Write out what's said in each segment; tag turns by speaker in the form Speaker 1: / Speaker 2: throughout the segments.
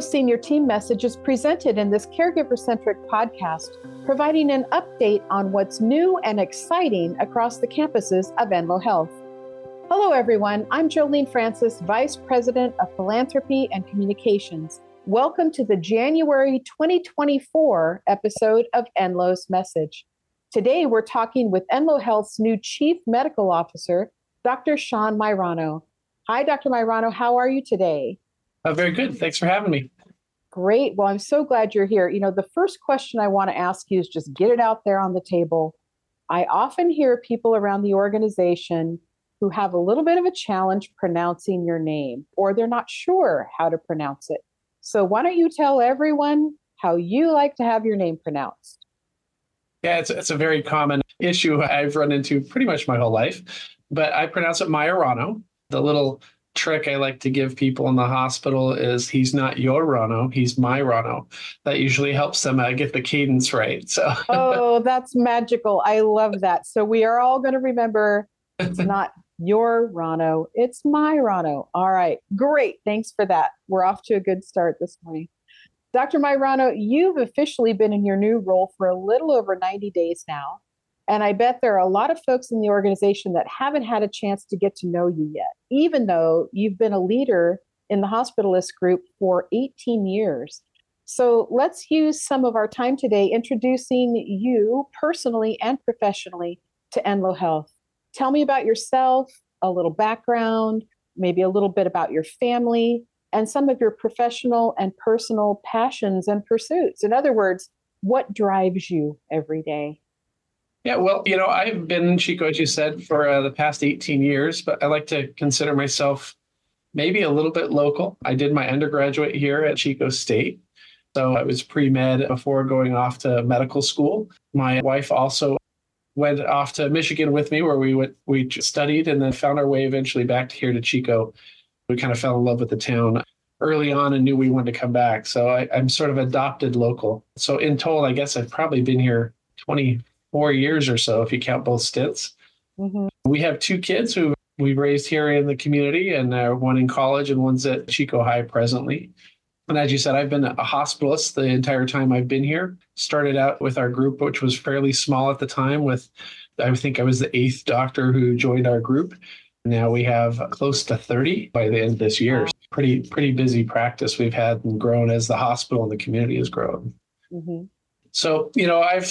Speaker 1: Senior team message is presented in this caregiver centric podcast, providing an update on what's new and exciting across the campuses of Enloe Health. Hello, everyone. I'm Jolene Francis, Vice President of Philanthropy and Communications. Welcome to the January 2024 episode of Enloe's Message. Today, we're talking with Enloe Health's new Chief Medical Officer, Dr. Sean Maiorano. Hi, Dr. Maiorano. How are you today?
Speaker 2: Uh, very good. Thanks for having me.
Speaker 1: Great. Well, I'm so glad you're here. You know, the first question I want to ask you is just get it out there on the table. I often hear people around the organization who have a little bit of a challenge pronouncing your name or they're not sure how to pronounce it. So, why don't you tell everyone how you like to have your name pronounced?
Speaker 2: Yeah, it's, it's a very common issue I've run into pretty much my whole life, but I pronounce it Maiorano. The little trick I like to give people in the hospital is he's not your Rano, he's my Rano. That usually helps them uh, get the cadence right. So
Speaker 1: Oh, that's magical. I love that. So we are all going to remember it's not your Rano, it's my Rano. All right. Great. Thanks for that. We're off to a good start this morning. Dr. Maiorano, you've officially been in your new role for a little over 90 days now. And I bet there are a lot of folks in the organization that haven't had a chance to get to know you yet, even though you've been a leader in the hospitalist group for 18 years. So let's use some of our time today introducing you personally and professionally to Enloe Health. Tell me about yourself, a little background, maybe a little bit about your family, and some of your professional and personal passions and pursuits. In other words, what drives you every day?
Speaker 2: Yeah, well, you know, I've been in Chico, as you said, for uh, the past 18 years, but I like to consider myself maybe a little bit local. I did my undergraduate here at Chico State. So I was pre med before going off to medical school. My wife also went off to Michigan with me, where we went, we studied and then found our way eventually back here to Chico. We kind of fell in love with the town early on and knew we wanted to come back. So I, I'm sort of adopted local. So in total, I guess I've probably been here 20, four years or so, if you count both stints. Mm-hmm. We have two kids who we've raised here in the community, and uh, one in college and one's at Chico High presently. And as you said, I've been a hospitalist the entire time I've been here. Started out with our group, which was fairly small at the time, with I think I was the eighth doctor who joined our group. Now we have close to 30 by the end of this year. Wow. Pretty pretty busy practice we've had and grown as the hospital and the community has grown. Mm-hmm. So, you know, I've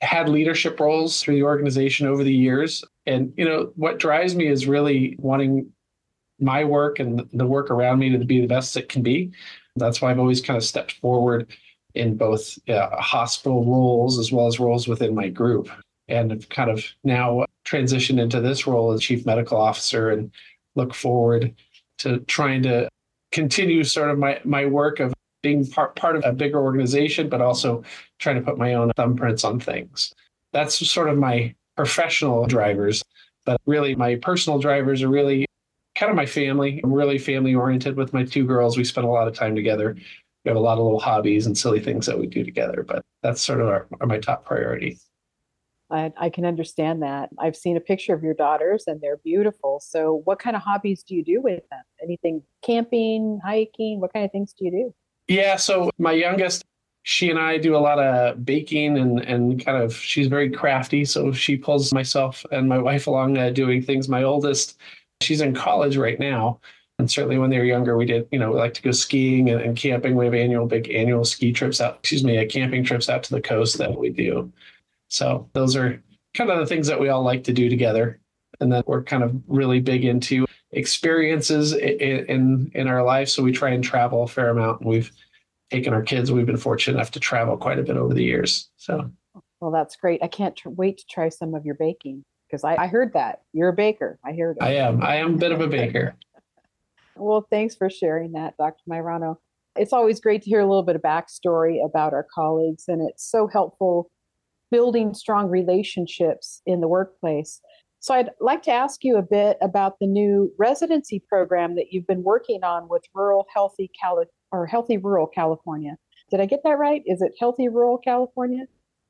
Speaker 2: had leadership roles through the organization over the years. And, you know, what drives me is really wanting my work and the work around me to be the best it can be. That's why I've always kind of stepped forward in both uh, hospital roles as well as roles within my group. And have kind of now transitioned into this role as chief medical officer and look forward to trying to continue sort of my, my work of being part, part of a bigger organization, but also trying to put my own thumbprints on things. That's sort of my professional drivers. But really, my personal drivers are really kind of my family. I'm really family oriented with my two girls. We spend a lot of time together. We have a lot of little hobbies and silly things that we do together, but that's sort of our, our my top priority.
Speaker 1: I, I, can understand that. I've seen a picture of your daughters and they're beautiful. So, what kind of hobbies do you do with them? Anything camping, hiking? What kind of things do you do?
Speaker 2: Yeah. So my youngest, she and I do a lot of baking and and kind of she's very crafty. So she pulls myself and my wife along uh, doing things. My oldest, she's in college right now. And certainly when they were younger, we did, you know, we like to go skiing and, and camping. We have annual big annual ski trips out, excuse me, uh, camping trips out to the coast that we do. So those are kind of the things that we all like to do together. And then we're kind of really big into experiences in, in, in our life. So we try and travel a fair amount. And we've taken our kids. We've been fortunate enough to travel quite a bit over the years. So,
Speaker 1: well, that's great. I can't tr- wait to try some of your baking because I, I heard that you're a baker. I heard.
Speaker 2: It. I am. I am a bit of a baker.
Speaker 1: well, thanks for sharing that, Dr. Maiorano. It's always great to hear a little bit of backstory about our colleagues, and it's so helpful building strong relationships in the workplace. So I'd like to ask you a bit about the new residency program that you've been working on with Rural Healthy Cali- or Healthy Rural California. Did I get that right? Is it Healthy Rural California?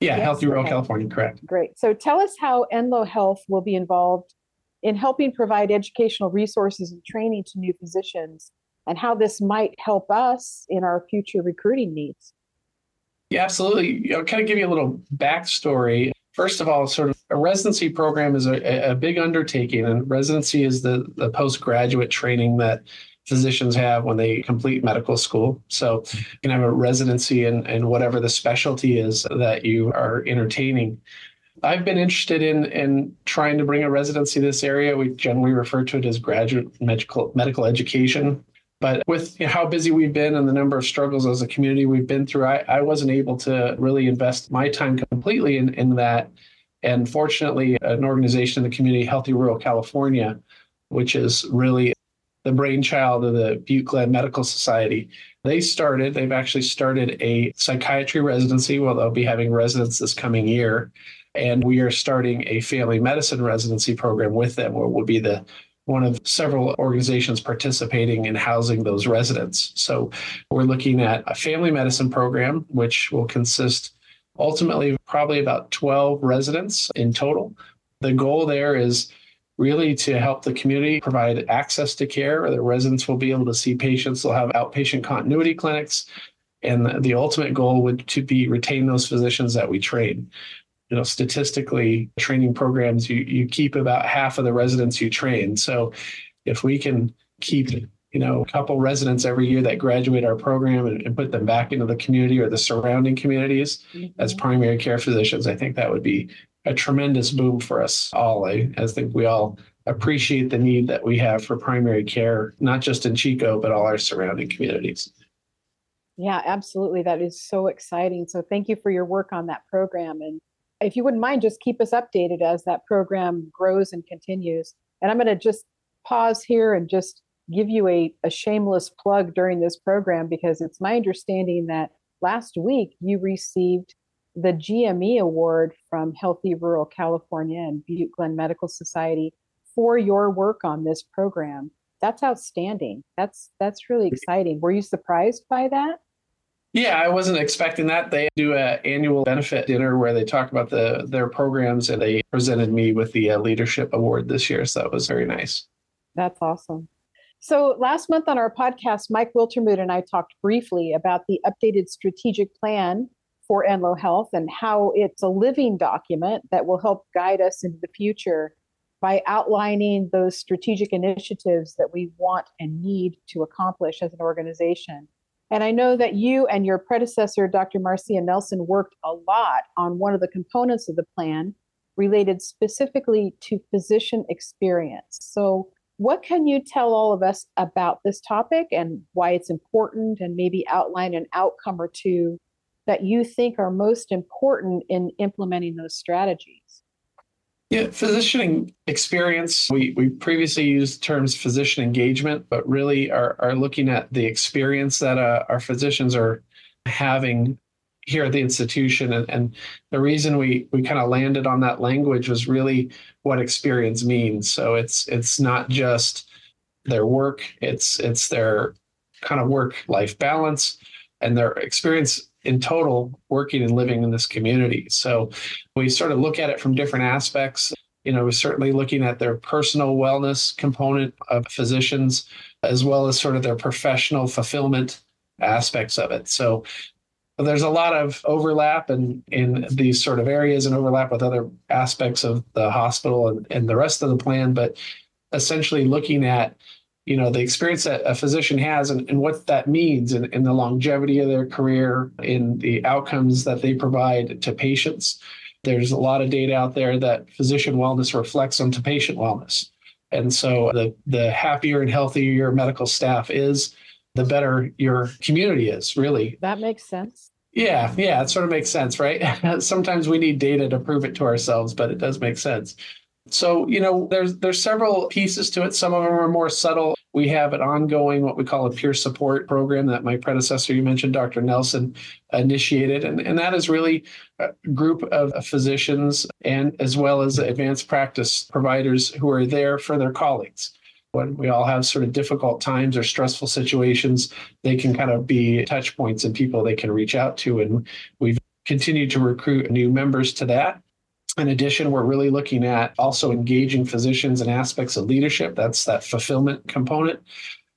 Speaker 2: Yeah, yes? Healthy Rural okay. California, correct.
Speaker 1: Great. So tell us how Enloe Health will be involved in helping provide educational resources and training to new physicians and how this might help us in our future recruiting needs.
Speaker 2: Yeah, absolutely. I'll kind of give you a little backstory. First of all, sort of a residency program is a, a big undertaking, and residency is the, the postgraduate training that physicians have when they complete medical school. So you can have a residency in, in whatever the specialty is that you are entertaining. I've been interested in in trying to bring a residency to this area. We generally refer to it as graduate medical medical education. But with how busy we've been and the number of struggles as a community we've been through, I, I wasn't able to really invest my time completely in, in that. And fortunately, an organization in the community, Healthy Rural California, which is really the brainchild of the Butte Glenn Medical Society, they started, they've actually started a psychiatry residency. Well, they'll be having residents this coming year. And we are starting a family medicine residency program with them, where we'll be the one of several organizations participating in housing those residents. So we're looking at a family medicine program, which will consist ultimately probably about 12 residents in total. The goal there is really to help the community provide access to care. The residents will be able to see patients, they'll have outpatient continuity clinics. And the ultimate goal would to be retain those physicians that we train you know, statistically, training programs, you, you keep about half of the residents you train. So if we can keep, you know, a couple residents every year that graduate our program and, and put them back into the community or the surrounding communities mm-hmm. as primary care physicians, I think that would be a tremendous boom for us all. I, I think we all appreciate the need that we have for primary care, not just in Chico, but all our surrounding communities.
Speaker 1: Yeah, absolutely. That is so exciting. So thank you for your work on that program. And if you wouldn't mind, just keep us updated as that program grows and continues. And I'm going to just pause here and just give you a, a shameless plug during this program because it's my understanding that last week you received the GME Award from Healthy Rural California and Butte Glenn Medical Society for your work on this program. That's outstanding. That's that's really exciting. Were you surprised by that?
Speaker 2: Yeah, I wasn't expecting that. They do an annual benefit dinner where they talk about the their programs, and they presented me with the uh, leadership award this year. So that was very nice.
Speaker 1: That's awesome. So last month on our podcast, Mike Wiltermood and I talked briefly about the updated strategic plan for Enloe Health and how it's a living document that will help guide us into the future by outlining those strategic initiatives that we want and need to accomplish as an organization. And I know that you and your predecessor, Dr. Marcia Nelson, worked a lot on one of the components of the plan related specifically to physician experience. So, what can you tell all of us about this topic and why it's important, and maybe outline an outcome or two that you think are most important in implementing those strategies?
Speaker 2: Yeah, physician experience. We, we previously used terms physician engagement, but really are, are looking at the experience that uh, our physicians are having here at the institution. And, and the reason we, we kind of landed on that language was really what experience means. So it's it's not just their work, it's it's their kind of work life balance and their experience in total working and living in this community. So we sort of look at it from different aspects. You know, we're certainly looking at their personal wellness component of physicians, as well as sort of their professional fulfillment aspects of it. So there's a lot of overlap in, in these sort of areas and overlap with other aspects of the hospital and, and the rest of the plan, but essentially looking at you know the experience that a physician has and, and what that means in, in the longevity of their career in the outcomes that they provide to patients. There's a lot of data out there that physician wellness reflects onto patient wellness. And so the the happier and healthier your medical staff is the better your community is really.
Speaker 1: That makes sense.
Speaker 2: Yeah yeah it sort of makes sense right? Sometimes we need data to prove it to ourselves but it does make sense so, you know, there's there's several pieces to it. Some of them are more subtle. We have an ongoing what we call a peer support program that my predecessor, you mentioned, Dr. Nelson, initiated, and and that is really a group of physicians and as well as advanced practice providers who are there for their colleagues when we all have sort of difficult times or stressful situations, they can kind of be touch points and people they can reach out to. And we've continued to recruit new members to that. In addition, we're really looking at also engaging physicians in aspects of leadership. That's that fulfillment component.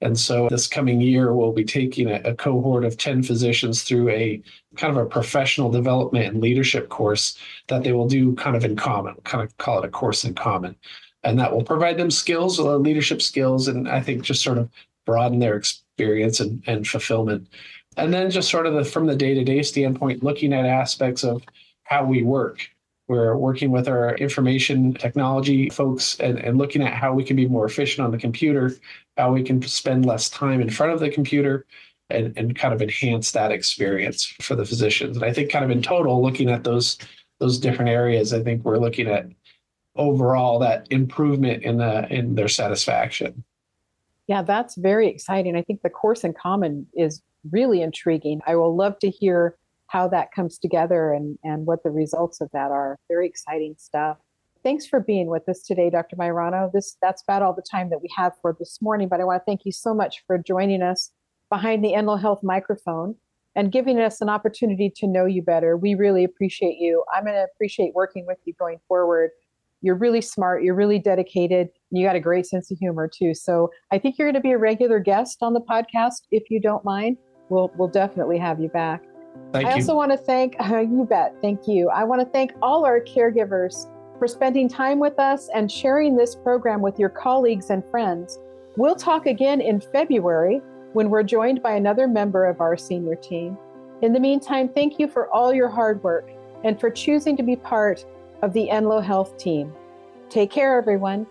Speaker 2: And so this coming year, we'll be taking a, a, cohort of 10 physicians through a kind of a professional development and leadership course that they will do kind of in common, kind of call it a course in common. And that will provide them skills, uh, leadership skills, and I think just sort of broaden their experience and, and fulfillment. And then just sort of the, from the day to day standpoint, looking at aspects of how we work we're working with our information technology folks and, and looking at how we can be more efficient on the computer, how we can spend less time in front of the computer, and, and kind of enhance that experience for the physicians. And I think kind of in total, looking at those those different areas, I think we're looking at overall that improvement in the in their satisfaction.
Speaker 1: Yeah, that's very exciting. I think the course in common is really intriguing. I will love to hear how that comes together and, and what the results of that are. Very exciting stuff. Thanks for being with us today, Dr. Maiorano. This that's about all the time that we have for this morning, but I want to thank you so much for joining us behind the Enloe Health microphone and giving us an opportunity to know you better. We really appreciate you. I'm going to appreciate working with you going forward. You're really smart, you're really dedicated, you got a great sense of humor too. So I think you're going to be a regular guest on the podcast if you don't mind. We'll we'll definitely have you back.
Speaker 2: Thank
Speaker 1: I
Speaker 2: you.
Speaker 1: also want to thank, uh, you bet, thank you. I want to thank all our caregivers for spending time with us and sharing this program with your colleagues and friends. We'll talk again in February when we're joined by another member of our senior team. In the meantime, thank you for all your hard work and for choosing to be part of the Enloe Health team. Take care, everyone.